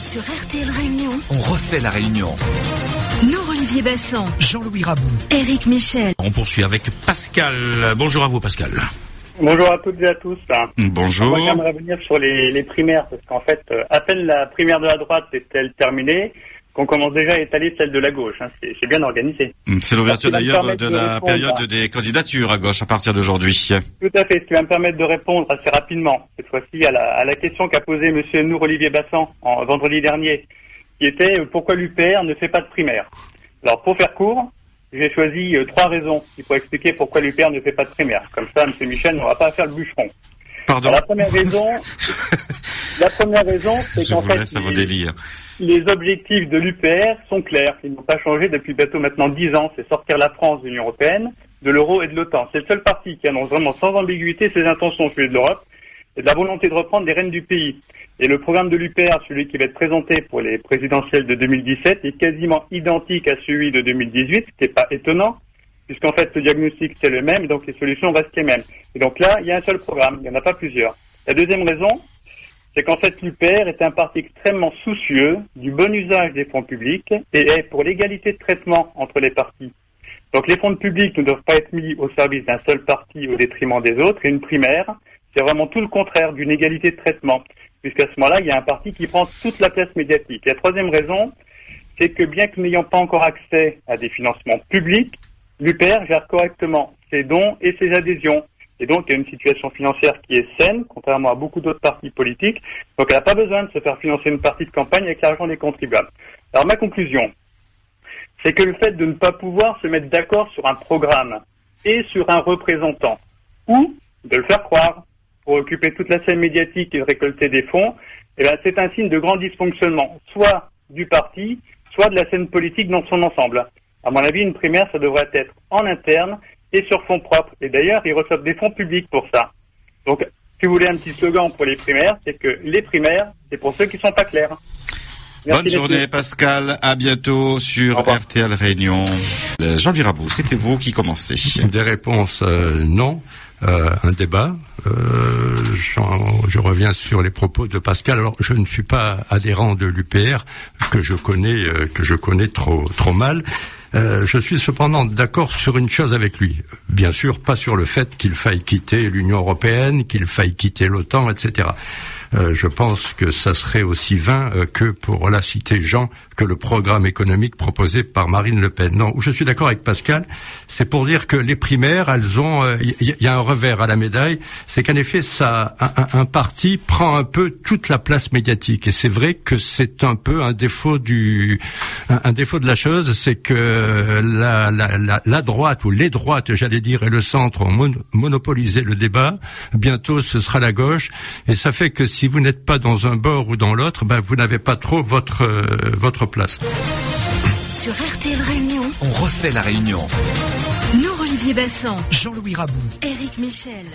Sur RTL Réunion, On refait la réunion. nous Olivier Bassan, Jean-Louis Rabou. Eric Michel, On poursuit avec Pascal. Bonjour à vous Pascal. Bonjour à toutes et à tous. Bonjour. Moi, j'aimerais revenir sur les, les primaires, parce qu'en fait, euh, à peine la primaire de la droite est-elle terminée, qu'on commence déjà à étaler celle de la gauche. hein. C'est bien organisé. C'est l'ouverture d'ailleurs de de la période à- des candidatures à gauche à partir d'aujourd'hui. Tout à fait, ce qui va me permettre de répondre assez rapidement, cette fois-ci, à la, à la question qu'a posée Monsieur Nour-Olivier Bassan en vendredi dernier, qui était euh, pourquoi l'UPR ne fait pas de primaire? Alors, pour faire court, j'ai choisi euh, trois raisons qui pourraient expliquer pourquoi l'UPR ne fait pas de primaire. Comme ça, Monsieur Michel n'aura pas à faire le bûcheron. Pardon, Alors, la première raison, la première raison, c'est je qu'en vous fait, laisse à vos les- objectifs de l'UPR sont clairs. Ils n'ont pas changé depuis bientôt maintenant dix ans. C'est sortir la France de l'Union européenne, de l'euro et de l'OTAN. C'est le seul parti qui annonce vraiment sans ambiguïté ses intentions celui de l'Europe et de la volonté de reprendre les rênes du pays. Et le programme de l'UPR, celui qui va être présenté pour les présidentielles de 2017, est quasiment identique à celui de 2018, ce qui n'est pas étonnant, puisqu'en fait le diagnostic c'est le même, donc les solutions restent les mêmes. Et donc là, il y a un seul programme, il n'y en a pas plusieurs. La deuxième raison, c'est qu'en fait l'UPR est un parti extrêmement soucieux du bon usage des fonds publics et est pour l'égalité de traitement entre les partis. Donc les fonds publics ne doivent pas être mis au service d'un seul parti au détriment des autres. Et une primaire, c'est vraiment tout le contraire d'une égalité de traitement, puisqu'à ce moment-là, il y a un parti qui prend toute la place médiatique. La troisième raison, c'est que bien que n'ayant pas encore accès à des financements publics, l'UPR gère correctement ses dons et ses adhésions. Et donc, a une situation financière qui est saine, contrairement à beaucoup d'autres partis politiques. Donc, elle n'a pas besoin de se faire financer une partie de campagne avec l'argent des contribuables. Alors, ma conclusion, c'est que le fait de ne pas pouvoir se mettre d'accord sur un programme et sur un représentant, ou de le faire croire pour occuper toute la scène médiatique et récolter des fonds, eh ben, c'est un signe de grand dysfonctionnement, soit du parti, soit de la scène politique dans son ensemble. À mon avis, une primaire, ça devrait être en interne et sur fonds propres. Et d'ailleurs, ils reçoivent des fonds publics pour ça. Donc, si vous voulez un petit slogan pour les primaires, c'est que les primaires, c'est pour ceux qui sont pas clairs. Merci, Bonne journée Pascal, à bientôt sur. RTL Réunion. Euh, Jean-Louis Rabou, c'était vous qui commencez. Des réponses euh, non. Euh, un débat. Euh, je reviens sur les propos de Pascal. Alors, je ne suis pas adhérent de l'UPR que je connais euh, que je connais trop trop mal. Euh, je suis cependant d'accord sur une chose avec lui. Bien sûr, pas sur le fait qu'il faille quitter l'Union européenne, qu'il faille quitter l'OTAN, etc. Euh, je pense que ça serait aussi vain euh, que pour la citer Jean que le programme économique proposé par Marine Le Pen. Non, je suis d'accord avec Pascal, c'est pour dire que les primaires, elles ont, il y, y, a un revers à la médaille, c'est qu'en effet, ça, un, parti prend un peu toute la place médiatique, et c'est vrai que c'est un peu un défaut du, un, défaut de la chose, c'est que la, la, la, la, droite ou les droites, j'allais dire, et le centre ont mon, monopolisé le débat. Bientôt, ce sera la gauche, et ça fait que si vous n'êtes pas dans un bord ou dans l'autre, ben vous n'avez pas trop votre euh, votre place. Sur RTL Réunion, On refait la réunion. nous Olivier Bassan, Jean-Louis Rabou. Eric Michel.